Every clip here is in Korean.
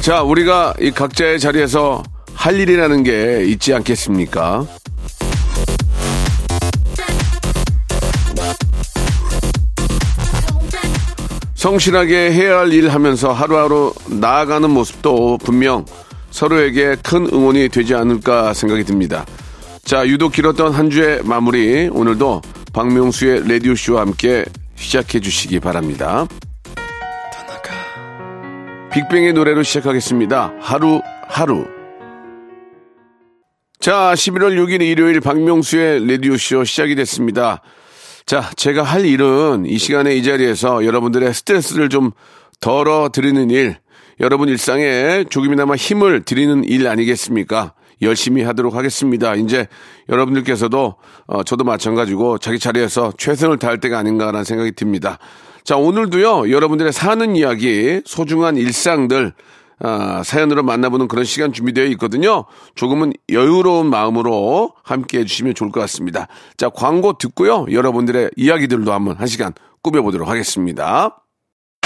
자 우리가 이 각자의 자리에서 할 일이라는 게 있지 않겠습니까 성실하게 해야 할 일 하면서 하루하루 나아가는 모습도 분명 서로에게 큰 응원이 되지 않을까 생각이 듭니다. 자, 유독 길었던 한 주의 마무리, 오늘도 박명수의 라디오쇼와 함께 시작해 주시기 바랍니다. 빅뱅의 노래로 시작하겠습니다. 하루, 하루. 자, 11월 6일 일요일 박명수의 라디오 쇼 시작이 됐습니다. 자, 제가 할 일은 이 시간에 이 자리에서 여러분들의 스트레스를 좀 덜어 드리는 일, 여러분 일상에 조금이나마 힘을 드리는 일 아니겠습니까? 열심히 하도록 하겠습니다. 이제 여러분들께서도, 어, 저도 마찬가지고 자기 자리에서 최선을 다할 때가 아닌가라는 생각이 듭니다. 자, 오늘도요, 여러분들의 사는 이야기, 소중한 일상들, 아, 사연으로 만나보는 그런 시간 준비되어 있거든요. 조금은 여유로운 마음으로 함께 해주시면 좋을 것 같습니다. 자, 광고 듣고요. 여러분들의 이야기들도 한번 한 시간 꾸며보도록 하겠습니다.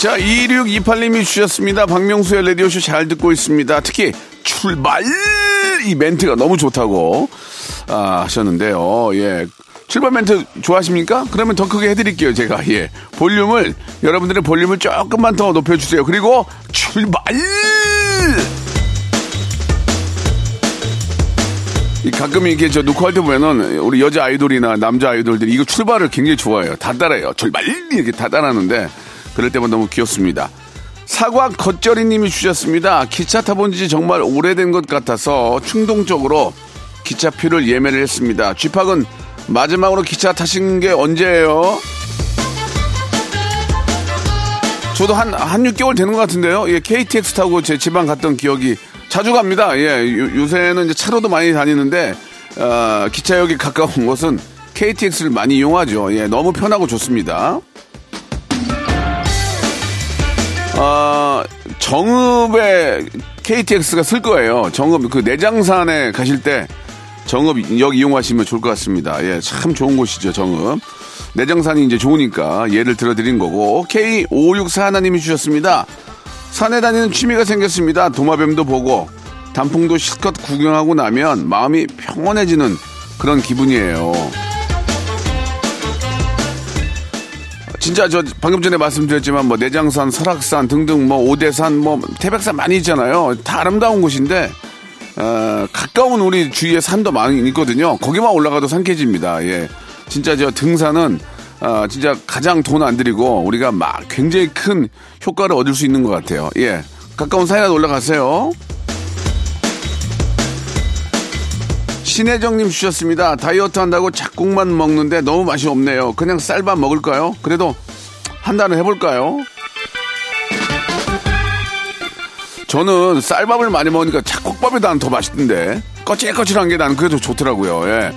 자, 2628님이 주셨습니다. 박명수의 라디오쇼 잘 듣고 있습니다. 특히 출발! 이 멘트가 너무 좋다고 아, 하셨는데요. 예. 출발 멘트 좋아하십니까? 그러면 더 크게 해드릴게요, 제가. 예. 볼륨을, 여러분들의 볼륨을 조금만 더 높여주세요. 그리고 출발! 이 가끔 이게 저 녹화할 때 보면은 우리 여자 아이돌이나 남자 아이돌들이 이거 출발을 굉장히 좋아해요. 다 따라해요. 출발! 이렇게 다 따라하는데 그럴 때만 너무 귀엽습니다. 사과 겉절이님이 주셨습니다. 기차 타본 지 정말 오래된 것 같아서 충동적으로 기차표를 예매를 했습니다. 쥐팍은 마지막으로 기차 타신 게 언제예요? 저도 한, 한 6개월 되는 것 같은데요. 예, KTX 타고 제 지방 갔던 기억이 자주 갑니다. 예, 요, 새는 이제 차로도 많이 다니는데, 어, 기차역이 가까운 곳은 KTX를 많이 이용하죠. 예, 너무 편하고 좋습니다. 어, 정읍에 KTX가 쓸 거예요. 정읍, 그 내장산에 가실 때 정읍역 이용하시면 좋을 것 같습니다. 예, 참 좋은 곳이죠, 정읍. 내장산이 이제 좋으니까 예를 들어 드린 거고, K564 하나님이 주셨습니다. 산에 다니는 취미가 생겼습니다. 도마뱀도 보고, 단풍도 실컷 구경하고 나면 마음이 평온해지는 그런 기분이에요. 진짜 저 방금 전에 말씀드렸지만 뭐 내장산, 설악산 등등 뭐 오대산, 뭐 태백산 많이 있잖아요. 다 아름다운 곳인데 어, 가까운 우리 주위에 산도 많이 있거든요. 거기만 올라가도 상쾌해집니다. 예, 진짜 저 등산은 어, 진짜 가장 돈 안 들이고 우리가 막 굉장히 큰 효과를 얻을 수 있는 것 같아요. 예, 가까운 산이라도 올라가세요. 신혜정님 주셨습니다. 다이어트 한다고 작국만 먹는데 너무 맛이 없네요. 그냥 쌀밥 먹을까요? 그래도 한 달은 해볼까요? 저는 쌀밥을 많이 먹으니까 작국밥이 난 더 맛있던데. 거칠거칠한 게 그게 더 좋더라고요. 예.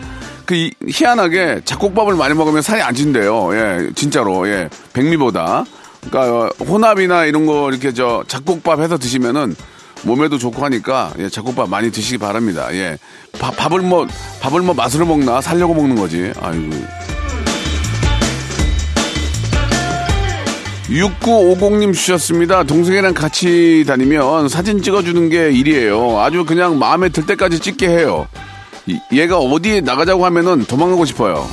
그 이- 희한하게 작국밥을 많이 먹으면 살이 안 찐대요. 예, 진짜로. 예, 백미보다. 그러니까 어, 혼합이나 이런 거 이렇게 저 작국밥 해서 드시면은 몸에도 좋고 하니까 예, 작국밥 많이 드시기 바랍니다. 예, 밥, 밥을 뭐 밥을 뭐 맛으로 먹나 살려고 먹는 거지. 아이고. 6950님 주셨습니다. 동생이랑 같이 다니면 사진 찍어주는 게 일이에요. 아주 그냥 마음에 들 때까지 찍게 해요. 이- 얘가 어디에 나가자고 하면은 도망가고 싶어요.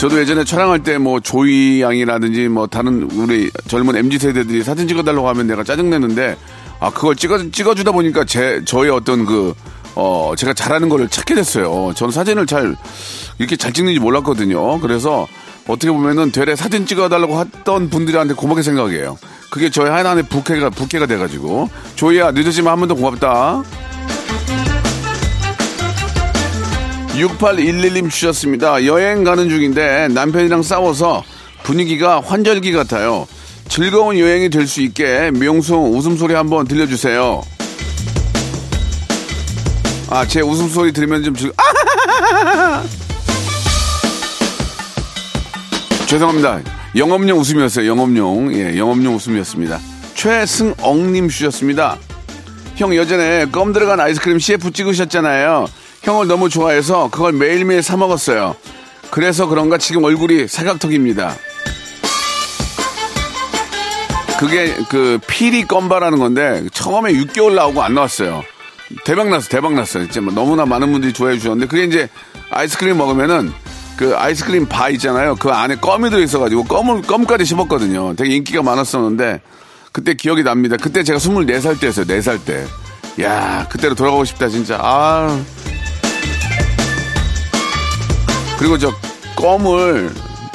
저도 예전에 촬영할 때 뭐 조이 양이라든지 뭐 다른 우리 젊은 MZ 세대들이 사진 찍어달라고 하면 내가 짜증내는데 아 그걸 찍어 찍어주다 보니까 제 저의 어떤 그 어, 제가 잘하는 거를 찾게 됐어요. 저는 사진을 잘 이렇게 잘 찍는지 몰랐거든요. 그래서 어떻게 보면은 되레 사진 찍어달라고 했던 분들한테 고맙게 생각해요. 그게 저의 하나의 부캐가 부캐가 돼가지고 조이야 늦었지만 한번 더 고맙다. 6811님 주셨습니다. 여행 가는 중인데 남편이랑 싸워서 분위기가 환절기 같아요. 즐거운 여행이 될 수 있게 명수 웃음소리 한번 들려주세요. 아, 제 웃음소리 들으면 좀 즐... 아! 죄송합니다. 영업용 웃음이었어요. 영업용. 예, 영업용 웃음이었습니다. 최승억님 주셨습니다. 형 예전에 껌 들어간 아이스크림 CF 찍으셨잖아요. 형을 너무 좋아해서 그걸 매일매일 사 먹었어요. 그래서 그런가 지금 얼굴이 사각턱입니다. 그게 그 피리 껌바라는 건데 처음에 6개월 나오고 안 나왔어요. 대박 났어, 대박 났어요. 진짜 뭐 너무나 많은 분들이 좋아해 주셨는데 그게 이제 아이스크림 먹으면은 그 아이스크림 바 있잖아요. 그 안에 껌이 들어있어가지고 껌을 껌까지 씹었거든요. 되게 인기가 많았었는데 그때 기억이 납니다. 그때 제가 24살 때였어요. 4살 때. 야, 그때로 돌아가고 싶다 진짜. 아. 그리고 저 껌을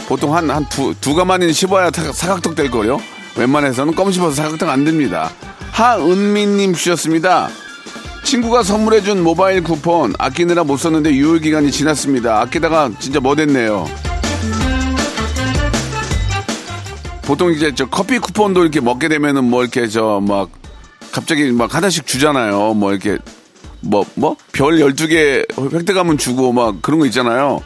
보통 한, 한 두, 두 가마는 씹어야 사- 사각턱 될 거요. 웬만해서는 껌 씹어서 사각턱 안 됩니다. 하은미님 주셨습니다. 친구가 선물해준 모바일 쿠폰 아끼느라 못 썼는데 유효기간이 지났습니다. 아끼다가 진짜 뭐 됐네요. 보통 이제 저 커피 쿠폰도 이렇게 먹게 되면은 뭐 이렇게 저 막 갑자기 막 하나씩 주잖아요. 뭐 이렇게 뭐, 뭐? 별 12개 획득하면 주고 막 그런 거 있잖아요.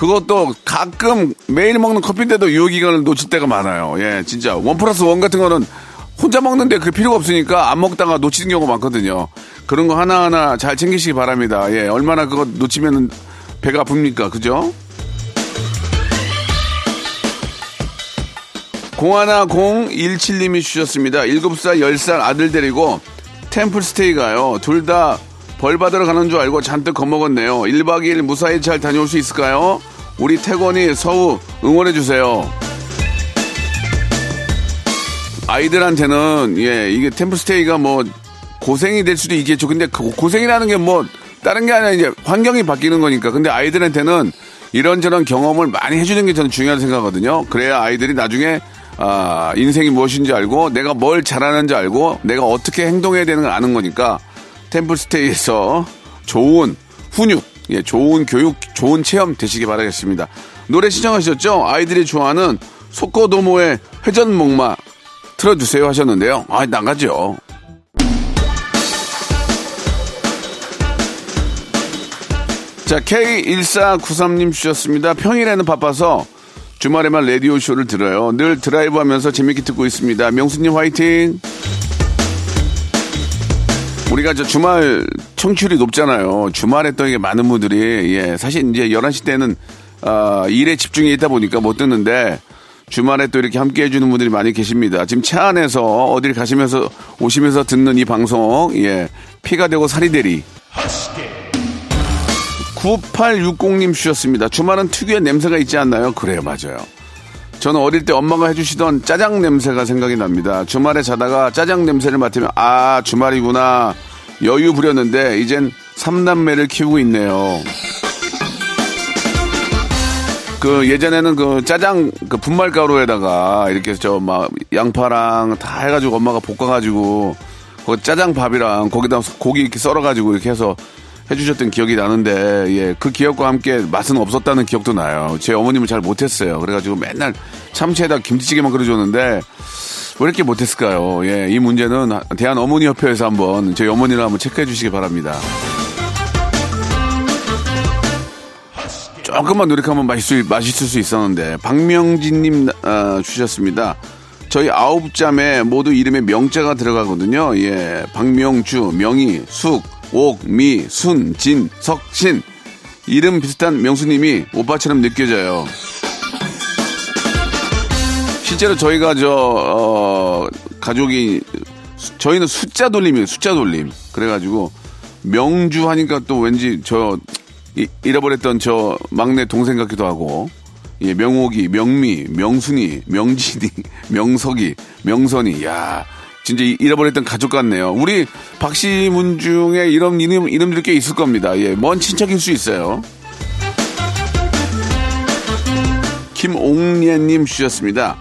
그것도 가끔 매일 먹는 커피인데도 유효기간을 놓칠 때가 많아요. 예, 진짜. 원 플러스 원 같은 거는 혼자 먹는데 그 필요가 없으니까 안 먹다가 놓치는 경우가 많거든요. 그런 거 하나하나 잘 챙기시기 바랍니다. 예, 얼마나 그거 놓치면은 배가 아픕니까? 그죠? 공하나 017님이 주셨습니다. 7살, 10살 아들 데리고 템플스테이 가요. 둘 다 벌 받으러 가는 줄 알고 잔뜩 겁먹었네요. 1박 2일 무사히 잘 다녀올 수 있을까요? 우리 태권이 서우 응원해주세요. 아이들한테는, 예, 이게 템플스테이가 뭐 고생이 될 수도 있겠죠. 근데 그 고생이라는 게 뭐 다른 게 아니라 이제 환경이 바뀌는 거니까. 근데 아이들한테는 이런저런 경험을 많이 해주는 게 저는 중요하다고 생각하거든요. 그래야 아이들이 나중에 아, 인생이 무엇인지 알고 내가 뭘 잘하는지 알고 내가 어떻게 행동해야 되는 걸 아는 거니까 템플스테이에서 좋은 훈육, 예, 좋은 교육, 좋은 체험 되시기 바라겠습니다. 노래 시청하셨죠? 아이들이 좋아하는 소코도모의 회전목마 틀어주세요 하셨는데요. 아, 나가죠. 자, K1493님 주셨습니다. 평일에는 바빠서 주말에만 라디오쇼를 들어요. 늘 드라이브 하면서 재밌게 듣고 있습니다. 명수님 화이팅! 우리가 저 주말 청취율이 높잖아요. 주말에 또 이게 많은 분들이, 예, 사실 이제 11시 때는, 아, 일에 집중해 있다 보니까 못 듣는데, 주말에 또 이렇게 함께 해주는 분들이 많이 계십니다. 지금 차 안에서 어딜 가시면서 오시면서 듣는 이 방송, 예, 피가 되고 살이 되리. 9860님 주셨습니다. 주말은 특유의 냄새가 있지 않나요? 그래요, 맞아요. 저는 어릴 때 엄마가 해주시던 짜장 냄새가 생각이 납니다. 주말에 자다가 짜장 냄새를 맡으면, 아, 주말이구나. 여유 부렸는데, 이젠 삼남매를 키우고 있네요. 그 예전에는 그 짜장 그 분말 가루에다가 이렇게 저 막 양파랑 다 해가지고 엄마가 볶아가지고 그 짜장 밥이랑 거기다 고기 이렇게 썰어가지고 이렇게 해서 해주셨던 기억이 나는데 예 그 기억과 함께 맛은 없었다는 기억도 나요. 제 어머님은 잘 못했어요. 그래가지고 맨날 참치에다 김치찌개만 끓여줬는데 왜 이렇게 못했을까요? 예, 이 문제는 대한 어머니 협회에서 한번 저희 어머니를 한번 체크해 주시기 바랍니다. 조금만 노력하면 맛있을, 맛있을 수 있었는데 박명진님 아, 주셨습니다. 저희 아홉 자매 모두 이름에 명자가 들어가거든요. 예, 박명주, 명희, 숙, 옥, 미, 순, 진, 석, 신 이름 비슷한 명수님이 오빠처럼 느껴져요. 실제로 저희가 저 어, 가족이 수- 저희는 숫자 돌림이에요. 숫자 돌림. 그래가지고 명주 하니까 또 왠지 저 이- 잃어버렸던 저 막내 동생 같기도 하고 예, 명옥이, 명미, 명순이, 명진이, 명석이, 명선이. 야 진짜 이- 잃어버렸던 가족 같네요. 우리 박시문 중에 이런 이름, 이름들 꽤 있을 겁니다. 예, 먼 친척일 수 있어요. 김옥례님 주셨습니다.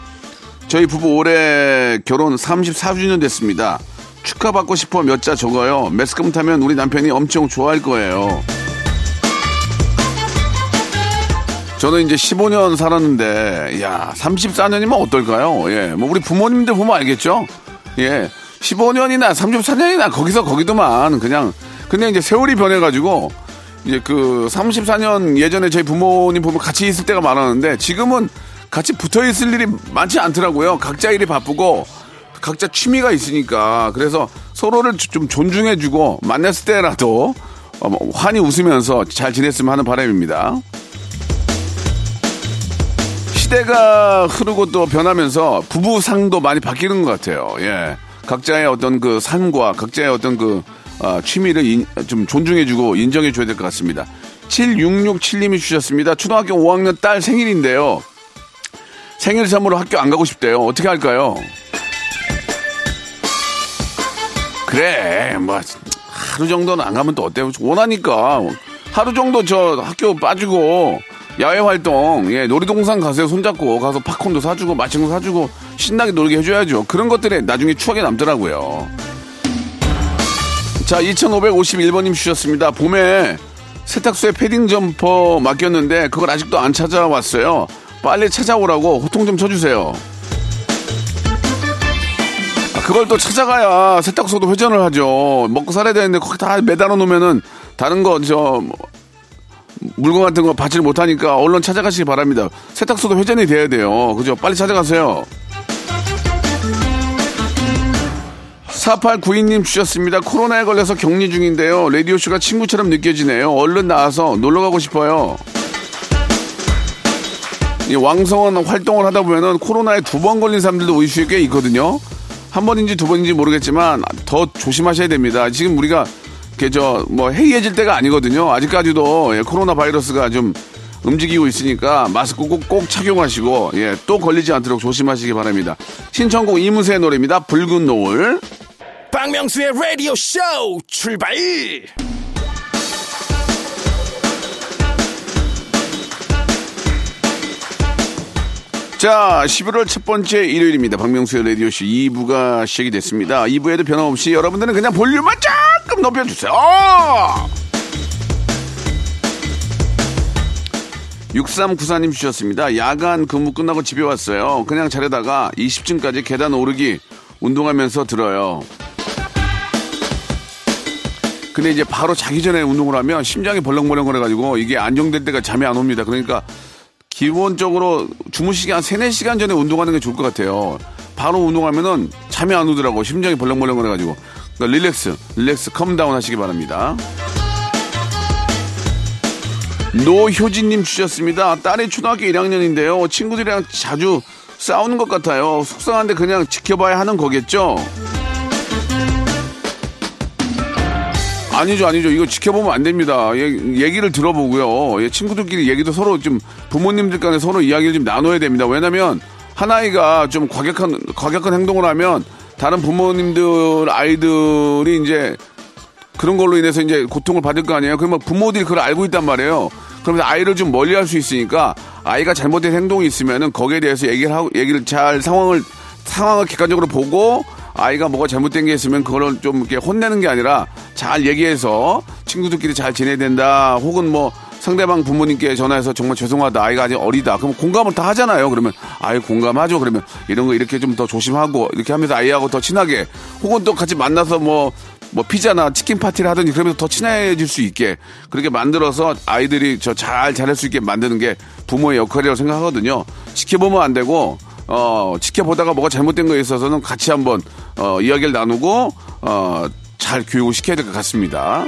저희 부부 올해 결혼 34주년 됐습니다. 축하받고 싶어 몇 자 적어요. 매스컴 타면 우리 남편이 엄청 좋아할 거예요. 저는 이제 15년 살았는데, 야, 34년이면 어떨까요? 예, 뭐 우리 부모님들 보면 알겠죠? 예, 15년이나 34년이나 거기서 거기도만 그냥, 근데 이제 세월이 변해가지고, 이제 그 34년 예전에 저희 부모님 보면 같이 있을 때가 많았는데, 지금은 같이 붙어 있을 일이 많지 않더라고요. 각자 일이 바쁘고, 각자 취미가 있으니까, 그래서 서로를 좀 존중해주고, 만났을 때라도, 어, 뭐 환히 웃으면서 잘 지냈으면 하는 바람입니다. 시대가 흐르고 또 변하면서 부부 상도 많이 바뀌는 것 같아요. 예. 각자의 어떤 그 삶과 각자의 어떤 그 아, 취미를 인- 좀 존중해주고 인정해줘야 될 것 같습니다. 7667님이 주셨습니다. 초등학교 5학년 딸 생일인데요. 생일 선물로 학교 안 가고 싶대요. 어떻게 할까요? 그래, 뭐, 하루 정도는 안 가면 또 어때요? 원하니까. 하루 정도 저 학교 빠지고, 야외 활동, 예, 놀이동산 가세요. 손잡고 가서 팝콘도 사주고, 거 사주고, 신나게 놀게 해줘야죠. 그런 것들이 나중에 추억에 남더라고요. 자, 2551번님 주셨습니다. 봄에 세탁소에 패딩 점퍼 맡겼는데, 그걸 아직도 안 찾아왔어요. 빨리 찾아오라고 호통 좀 쳐주세요. 아, 그걸 또 찾아가야 세탁소도 회전을 하죠. 먹고 살아야 되는데 거기 다 매달아 놓으면은 다른 거 저 물건 같은 거 받지를 못하니까 얼른 찾아가시기 바랍니다. 세탁소도 회전이 돼야 돼요. 그죠? 빨리 찾아가세요. 4892님 주셨습니다. 코로나에 걸려서 격리 중인데요. 라디오쇼가 친구처럼 느껴지네요. 얼른 나와서 놀러 가고 싶어요. 이 왕성한 활동을 하다 보면은 코로나에 두 번 걸린 사람들도 의식이 꽤 있거든요. 한 번인지 두 번인지 모르겠지만 더 조심하셔야 됩니다. 지금 우리가 저뭐 해이해질 때가 아니거든요. 아직까지도 예, 코로나 바이러스가 좀 움직이고 있으니까 마스크 꼭, 꼭 착용하시고 예, 또 걸리지 않도록 조심하시기 바랍니다. 신청곡 이문세의 노래입니다. 붉은 노을. 박명수의 라디오 쇼 출발 자, 11월 첫 번째 일요일입니다. 박명수의 라디오쇼 2부가 시작이 됐습니다. 2부에도 변함없이 여러분들은 그냥 볼륨만 조금 높여주세요. 6394님 주셨습니다. 야간 근무 끝나고 집에 왔어요. 그냥 자려다가 20층까지 계단 오르기 운동하면서 들어요. 근데 이제 바로 자기 전에 운동을 하면 심장이 벌렁벌렁 거려가지고 이게 안정될 때가 잠이 안 옵니다. 그러니까 기본적으로 주무시기 한 3, 4시간 전에 운동하는 게 좋을 것 같아요. 바로 운동하면은 잠이 안 오더라고. 심장이 벌렁벌렁 거려가지고. 그러니까 relax, relax, calm down 하시기 바랍니다. 노효진님 주셨습니다. 딸이 초등학교 1학년인데요. 친구들이랑 자주 싸우는 것 같아요. 속상한데 그냥 지켜봐야 하는 거겠죠? 아니죠, 아니죠. 이거 지켜보면 안 됩니다. 얘, 얘기를 들어보고요. 예, 친구들끼리 얘기도 서로 좀 부모님들 간에 서로 이야기를 좀 나눠야 됩니다. 왜냐면 한 아이가 좀 과격한, 과격한 행동을 하면 다른 부모님들 아이들이 이제 그런 걸로 인해서 이제 고통을 받을 거 아니에요. 그러면 부모들이 그걸 알고 있단 말이에요. 그러면 아이를 좀 멀리 할 수 있으니까 아이가 잘못된 행동이 있으면은 거기에 대해서 얘기를 하고, 얘기를 잘 상황을, 상황을 객관적으로 보고 아이가 뭐가 잘못된 게 있으면 그걸 좀 이렇게 혼내는 게 아니라 잘 얘기해서 친구들끼리 잘 지내야 된다. 혹은 뭐 상대방 부모님께 전화해서 정말 죄송하다. 아이가 아직 어리다. 그럼 공감을 다 하잖아요. 그러면 아이 공감하죠. 그러면 이런 거 이렇게 좀 더 조심하고 이렇게 하면서 아이하고 더 친하게 혹은 또 같이 만나서 뭐뭐 피자나 치킨 파티를 하든지 그러면서 더 친해질 수 있게 그렇게 만들어서 아이들이 저잘 자랄 수 있게 만드는 게 부모의 역할이라고 생각하거든요. 지켜보면 안 되고 어 지켜보다가 뭐가 잘못된 거에 있어서는 같이 한번 어 이야기를 나누고 어 잘 교육을 시켜야 될 것 같습니다.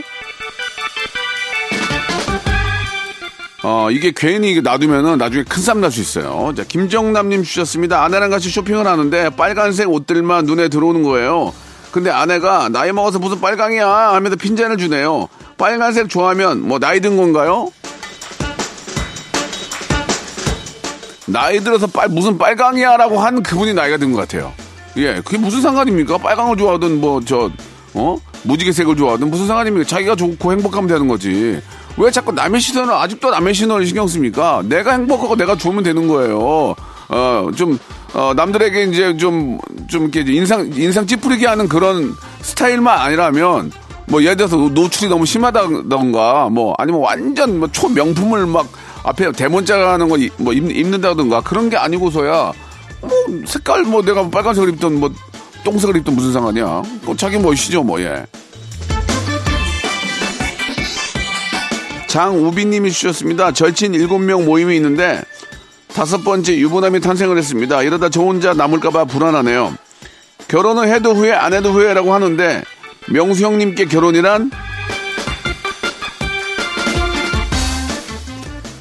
어, 이게 괜히 놔두면은 나중에 큰 싸움 날수 있어요. 자, 김정남님 주셨습니다. 아내랑 같이 쇼핑을 하는데 빨간색 옷들만 눈에 들어오는 거예요. 근데 아내가 나이 먹어서 무슨 빨강이야 하면서 핀잔을 주네요. 빨간색 좋아하면 뭐 나이 든 건가요? 나이 들어서 빨, 무슨 빨강이야 라고 한 그분이 나이가 든 것 같아요. 예, 그게 무슨 상관입니까? 빨강을 좋아하든 뭐, 저, 어? 무지개색을 좋아하든 무슨 상관입니까? 자기가 좋고 행복하면 되는 거지. 왜 자꾸 남의 시선을, 아직도 남의 시선을 신경 씁니까? 내가 행복하고 내가 좋으면 되는 거예요. 어, 좀, 어, 남들에게 이제 좀, 좀 이렇게 인상, 인상 찌푸리게 하는 그런 스타일만 아니라면, 뭐 예를 들어서 노출이 너무 심하다던가, 뭐 아니면 완전 뭐 초명품을 막 앞에 대문자 하는 거 뭐 입는다던가 그런 게 아니고서야 뭐 색깔 뭐 내가 빨간색을 입던 뭐 똥색을 입던 무슨 상관이야. 뭐 자기 멋이죠 뭐 예. 장우비님이 주셨습니다. 절친 7명 모임이 있는데 다섯 번째 유부남이 탄생을 했습니다. 이러다 저 혼자 남을까봐 불안하네요. 결혼을 해도 후회 안 해도 후회라고 하는데 명수 형님께 결혼이란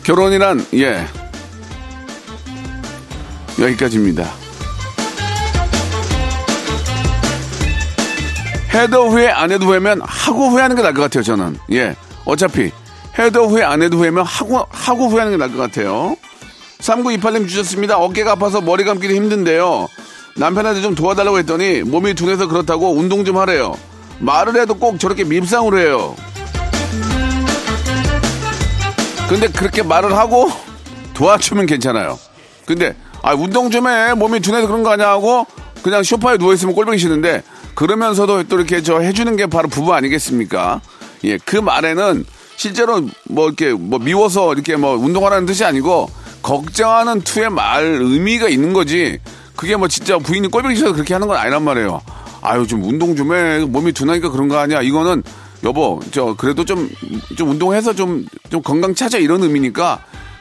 결혼이란 예 여기까지입니다. 해도 후회 안 해도 후회면 하고 후회하는 게 나을 것 같아요 저는. 예 어차피 해도 후회 안 해도 후회면 하고 하고 후회하는 게 나을 것 같아요. 3928님 주셨습니다. 어깨가 아파서 머리 감기도 힘든데요. 남편한테 좀 도와달라고 했더니 몸이 둔해서 그렇다고 운동 좀 하래요. 말을 해도 꼭 저렇게 밉상으로 해요. 근데 그렇게 말을 하고 도와주면 괜찮아요. 근데 아 운동 좀 해 몸이 둔해서 그런 거 아니야 하고 그냥 소파에 누워있으면 꼴보기 싫은데 그러면서도 또 이렇게 저 해주는 게 바로 부부 아니겠습니까? 예, 그 말에는 실제로 뭐 이렇게 뭐 미워서 이렇게 뭐 운동하라는 뜻이 아니고 걱정하는 투의 말 의미가 있는 거지. 그게 뭐 진짜 부인이 꼴보기 싫어서 그렇게 하는 건 아니란 말이에요. 아유 좀 운동 좀 해. 몸이 둔하니까 그런 거 아니야. 이거는 여보 저 그래도 좀 좀 운동해서 좀 좀 건강 찾아 이런 의미니까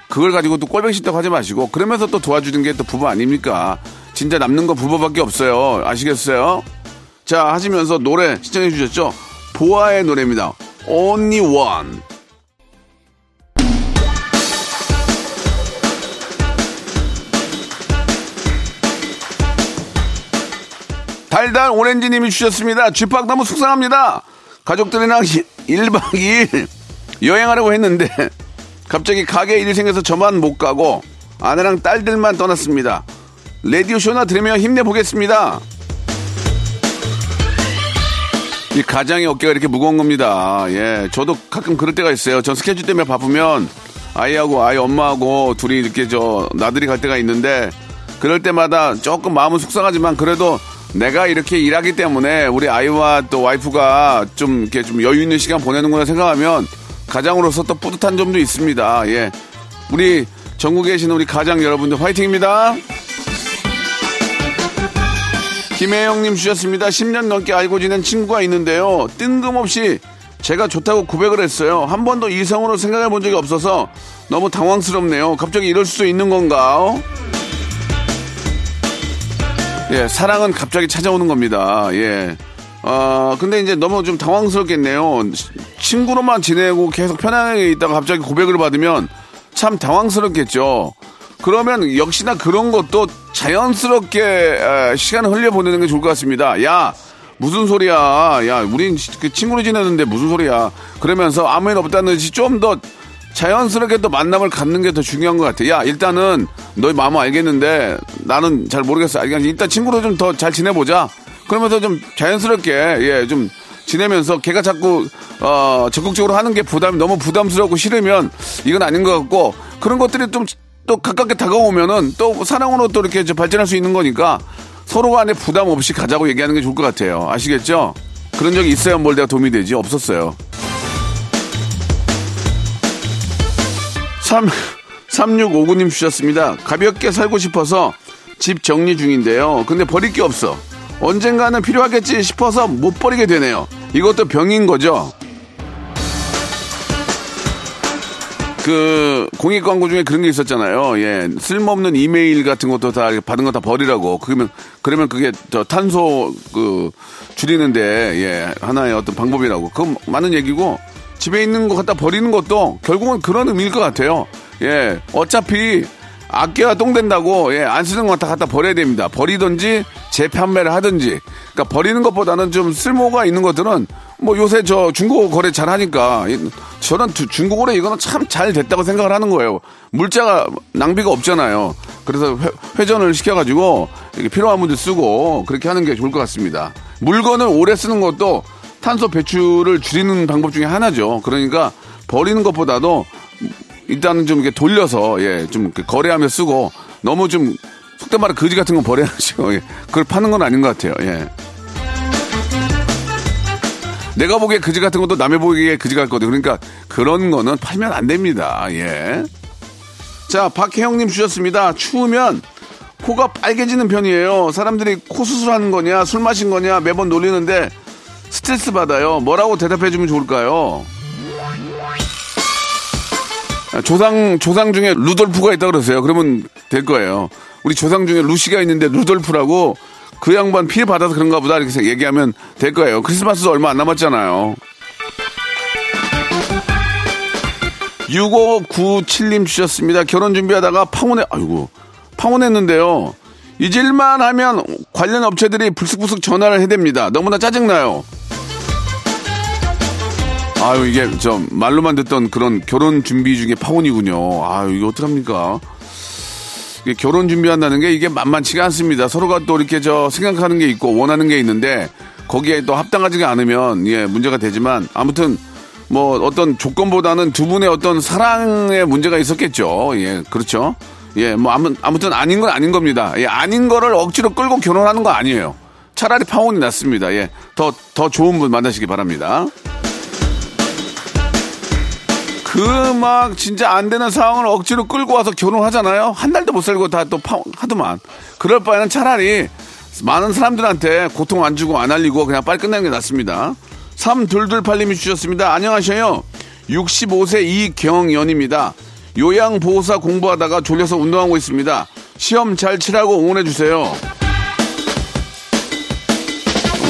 그걸 가지고 또 꼴보기 싫다고 하지 마시고 그러면서 또 도와주는 게 또 부부 아닙니까? 진짜 남는 거 부부밖에 없어요. 아시겠어요? 자, 하시면서 노래 시청해 주셨죠? 보아의 노래입니다. Only One. 달달 오렌지님이 주셨습니다. 쥐팍 너무 속상합니다. 가족들이랑 1박 2일 여행하려고 했는데 갑자기 가게 일이 생겨서 저만 못 가고 아내랑 딸들만 떠났습니다. 라디오 쇼나 들으며 힘내보겠습니다. 이 가장의 어깨가 이렇게 무거운 겁니다. 예, 저도 가끔 그럴 때가 있어요. 전 스케줄 때문에 바쁘면 아이하고 아이 엄마하고 둘이 이렇게 저 나들이 갈 때가 있는데 그럴 때마다 조금 마음은 속상하지만 그래도 내가 이렇게 일하기 때문에 우리 아이와 또 와이프가 좀 이렇게 좀 여유 있는 시간 보내는구나 생각하면 가장으로서 또 뿌듯한 점도 있습니다. 예, 우리 전국에 계시는 우리 가장 여러분들 화이팅입니다. 김혜영님 주셨습니다. 10년 넘게 알고 지낸 친구가 있는데요. 뜬금없이 제가 좋다고 고백을 했어요. 한 번도 이성으로 생각해 본 적이 없어서 너무 당황스럽네요. 갑자기 이럴 수도 있는 건가? 예, 사랑은 갑자기 찾아오는 겁니다. 예. 아, 근데 이제 너무 좀 당황스럽겠네요. 친구로만 지내고 계속 편하게 있다가 갑자기 고백을 받으면 참 당황스럽겠죠. 그러면 역시나 그런 것도 자연스럽게 시간을 흘려보내는 게 좋을 것 같습니다. 야, 무슨 소리야. 야, 우린 그 친구로 지내는데 무슨 소리야. 그러면서 아무 일 없다는 듯이 좀 더 자연스럽게 또 만남을 갖는 게 더 중요한 것 같아. 야, 일단은 너희 마음 알겠는데 나는 잘 모르겠어. 일단 친구로 좀 더 잘 지내보자. 그러면서 좀 자연스럽게, 예, 좀 지내면서 걔가 자꾸, 어, 적극적으로 하는 게 부담이 너무 부담스럽고 싫으면 이건 아닌 것 같고 그런 것들이 좀 또 가깝게 다가오면은 또 사랑으로 또 이렇게 발전할 수 있는 거니까 서로 간에 부담 없이 가자고 얘기하는 게 좋을 것 같아요. 아시겠죠? 그런 적이 있어야 뭘 내가 도움이 되지. 없었어요. 3, 3659님 주셨습니다. 가볍게 살고 싶어서 집 정리 중인데요. 근데 버릴 게 없어. 언젠가는 필요하겠지 싶어서 못 버리게 되네요. 이것도 병인 거죠? 그 공익 광고 중에 그런 게 있었잖아요. 예, 쓸모없는 이메일 같은 것도 다 받은 거 다 버리라고. 그러면 그러면 그게 저 탄소 그 줄이는데 예 하나의 어떤 방법이라고. 그건 많은 얘기고 집에 있는 거 갖다 버리는 것도 결국은 그런 의미일 것 같아요. 예, 어차피 아껴야 똥 된다고 예, 안 쓰는 거 다 갖다 버려야 됩니다. 버리든지 재판매를 하든지. 그러니까 버리는 것보다는 좀 쓸모가 있는 것들은 뭐 요새 저 중고 거래 잘 하니까 저는 거래 이거는 참 잘 됐다고 생각을 하는 거예요. 물자가 낭비가 없잖아요. 그래서 회, 전을 시켜가지고 이렇게 필요한 분들 쓰고 그렇게 하는 게 좋을 것 같습니다. 물건을 오래 쓰는 것도 탄소 배출을 줄이는 방법 중에 하나죠. 그러니까 버리는 것보다도 일단은 좀 이렇게 돌려서 예, 좀 거래하며 쓰고 너무 좀 속된 말로 거지 같은 건 버려야죠. 예. 그걸 파는 건 아닌 것 같아요. 예. 내가 보기에 그지 같은 것도 남의 보기에 그지 같거든. 그러니까 그런 거는 팔면 안 됩니다. 예. 자, 박혜영님 주셨습니다. 추우면 코가 빨개지는 편이에요. 사람들이 코 수술하는 거냐, 술 마신 거냐 매번 놀리는데 스트레스 받아요. 뭐라고 대답해 주면 좋을까요? 조상, 조상 중에 루돌프가 있다 그러세요. 그러면 될 거예요. 우리 조상 중에 루시가 있는데 루돌프라고 그 양반 피해 받아서 그런가 보다 이렇게 얘기하면 될 거예요. 크리스마스도 얼마 안 남았잖아요. 6597님 주셨습니다. 결혼 준비하다가 파혼해, 아이고, 파혼했는데요. 잊을만 하면 관련 업체들이 불쑥불쑥 전화를 해댑니다. 너무나 짜증나요. 아유, 이게 저 말로만 듣던 그런 결혼 준비 중에 파혼이군요. 아유, 이게 어떡합니까? 결혼 준비한다는 게 이게 만만치가 않습니다. 서로가 또 이렇게 저 생각하는 게 있고 원하는 게 있는데 거기에 또 합당하지가 않으면 예 문제가 되지만 아무튼 뭐 어떤 조건보다는 두 분의 어떤 사랑의 문제가 있었겠죠. 예 그렇죠. 예뭐 아무, 아무튼 아닌 건 아닌 겁니다. 예 아닌 거를 억지로 끌고 결혼하는 거 아니에요. 차라리 파혼이 낫습니다. 예 더 더 좋은 분 만나시기 바랍니다. 그 막 진짜 안 되는 상황을 억지로 끌고 와서 결혼하잖아요. 한 달도 못 살고 다 또 하더만. 그럴 바에는 차라리 많은 사람들한테 고통 안 주고 안 알리고 그냥 빨리 끝내는 게 낫습니다. 3둘둘팔님이 주셨습니다. 안녕하세요. 65세 이경연입니다. 요양보호사 공부하다가 졸려서 운동하고 있습니다. 시험 잘 치라고 응원해주세요.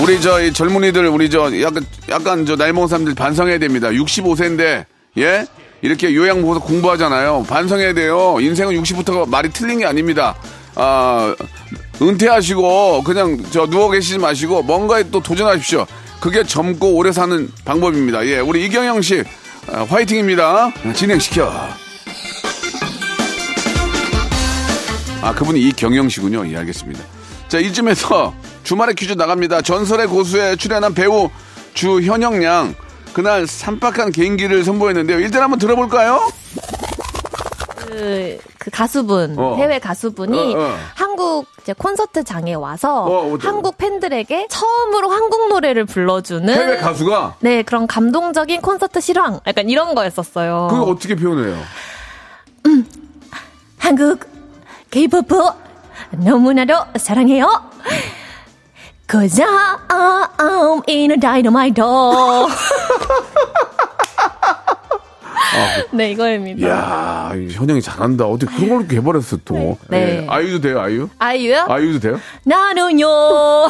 우리 저 젊은이들, 우리 저 약간, 약간 저 나이 먹은 사람들 반성해야 됩니다. 65세인데 예? 이렇게 요양 보고서 공부하잖아요. 반성해야 돼요. 인생은 60부터가 말이 틀린 게 아닙니다. 아, 은퇴하시고 그냥 저 누워 계시지 마시고 뭔가에 또 도전하십시오. 그게 젊고 오래 사는 방법입니다. 예, 우리 이경영 씨 아, 화이팅입니다. 진행시켜. 아, 그분이 이경영 씨군요. 예, 알겠습니다. 자, 이쯤에서 주말에 퀴즈 나갑니다. 전설의 고수에 출연한 배우 주현영 양. 그날 삼박한 개인기를 선보였는데요. 일단 한번 들어볼까요? 그, 그 가수분, 어. 해외 가수분이 어, 어. 한국 이제 콘서트장에 와서 어, 한국 팬들에게 처음으로 한국 노래를 불러주는 해외 가수가 네 그런 감동적인 콘서트 실황 약간 이런 거였었어요. 그거 어떻게 표현해요? 음, 한국 K-pop 너무나도 사랑해요. Cause I'm in a dynamite. 아, 네, 이거입니다. 이야, 현영이 잘한다. 어떻게 그런 걸 개발했어, 또. 네. 예. 아이유도 돼요, 아이유? 아이유요? 아이유도 돼요? 나는요,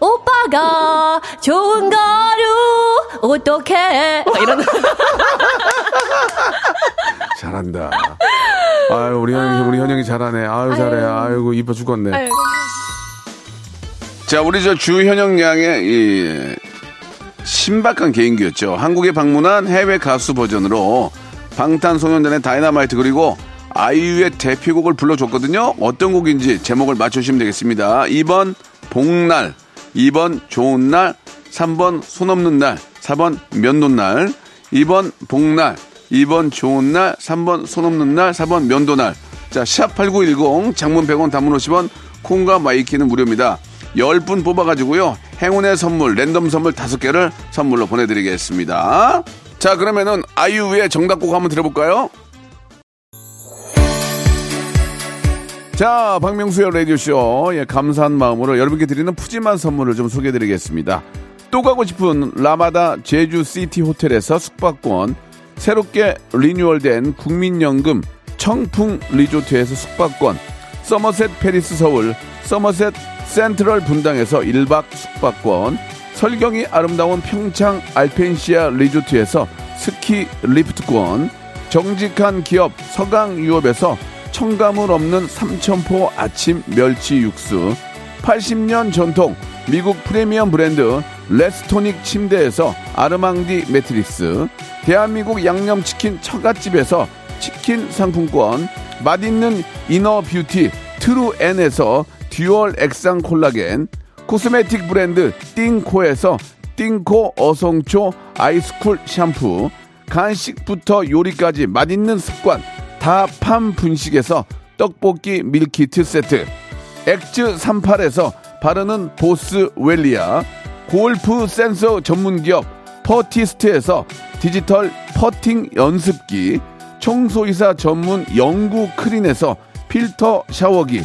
오빠가 좋은 거로, 어떡해. 이런. 잘한다. 아유, 우리 현영이, 우리 현영이 잘하네. 아유, 잘해. 아이고, 이뻐 죽겠네. 아유. 자, 우리 저 주현영 양의 이 신박한 개인기였죠. 한국에 방문한 해외 가수 버전으로 방탄소년단의 다이너마이트 그리고 아이유의 대표곡을 불러줬거든요. 어떤 곡인지 제목을 맞추시면 되겠습니다. 2번 복날, 2번 좋은 날, 3번 손 없는 날, 4번 면도날, 2번 복날, 2번 좋은 날, 3번 손 없는 날, 4번 면도날. 자, 샵8910 장문 100원 단문 50원 콩과 마이케이는 무료입니다. 10분 뽑아가지고요. 행운의 선물, 랜덤 선물 5개를 선물로 보내드리겠습니다. 자, 그러면은 아이유의 정답 곡 한번 들어볼까요? 자, 박명수의 라디오쇼. 예, 감사한 마음으로 여러분께 드리는 푸짐한 선물을 좀 소개해 드리겠습니다. 또 가고 싶은 라마다 제주시티 호텔에서 숙박권, 새롭게 리뉴얼된 국민연금 청풍 리조트에서 숙박권, 서머셋 팰리스 서울, 서머셋 센트럴 분당에서 1박 숙박권, 설경이 아름다운 평창 알펜시아 리조트에서 스키 리프트권, 정직한 기업 서강유업에서 첨가물 없는 삼천포 아침 멸치 육수, 80년 전통 미국 프리미엄 브랜드 레스토닉 침대에서 아르망디 매트리스, 대한민국 양념치킨 처갓집에서 치킨 상품권, 맛있는 inner beauty 트루엔에서 dual 액상 콜라겐, 코스메틱 브랜드 띵코에서 띵코 어성초 아이스쿨 샴푸, 간식부터 요리까지 맛있는 습관 다팜 분식에서 떡볶이 밀키트 세트, 엑즈 38에서 바르는 보스웰리아, 골프 센서 전문기업 퍼티스트에서 디지털 퍼팅 연습기, 청소이사 전문 영구 크린에서 필터 샤워기,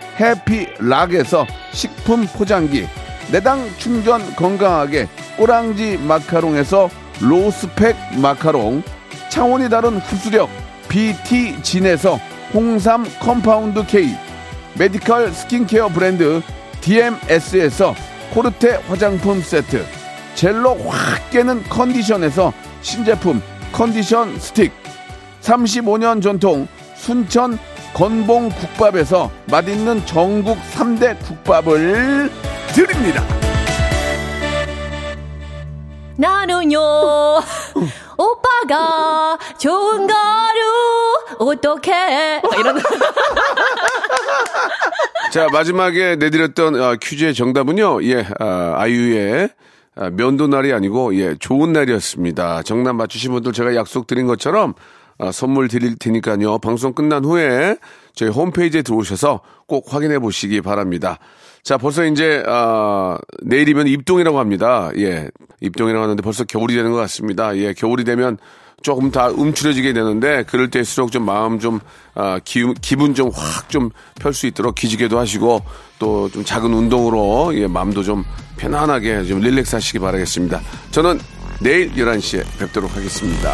해피락에서 식품 포장기, 내당 충전 건강하게 꼬랑지 마카롱에서 로스펙 마카롱, 차원이 다른 흡수력 BT진에서 홍삼 compound K, 메디컬 스킨케어 브랜드 DMS에서 코르테 화장품 세트, 젤로 확 깨는 컨디션에서 신제품 컨디션 스틱, 35년 전통 순천 건봉 국밥에서 맛있는 전국 3대 국밥을 드립니다. 나는요 오빠가 좋은 거루 어떡해 이런 자 마지막에 내드렸던 어, 퀴즈의 정답은요 예 아, 아이유의 아, 면도 날이 아니고 예 좋은 날이었습니다. 정답 맞추신 분들 제가 약속드린 것처럼 아, 선물 드릴 테니까요. 방송 끝난 후에 저희 홈페이지에 들어오셔서 꼭 확인해 보시기 바랍니다. 자 벌써 이제 아, 내일이면 입동이라고 합니다. 예 입동이라고 하는데 벌써 겨울이 되는 것 같습니다. 예 겨울이 되면 조금 다 움츠려지게 되는데 그럴 때일수록 좀 마음 좀 아, 기, 기분 좀 확 좀 펼 수 있도록 기지개도 하시고 또 좀 작은 운동으로 예, 마음도 좀 편안하게 좀 릴렉스 하시기 바라겠습니다. 저는 내일 11시에 뵙도록 하겠습니다.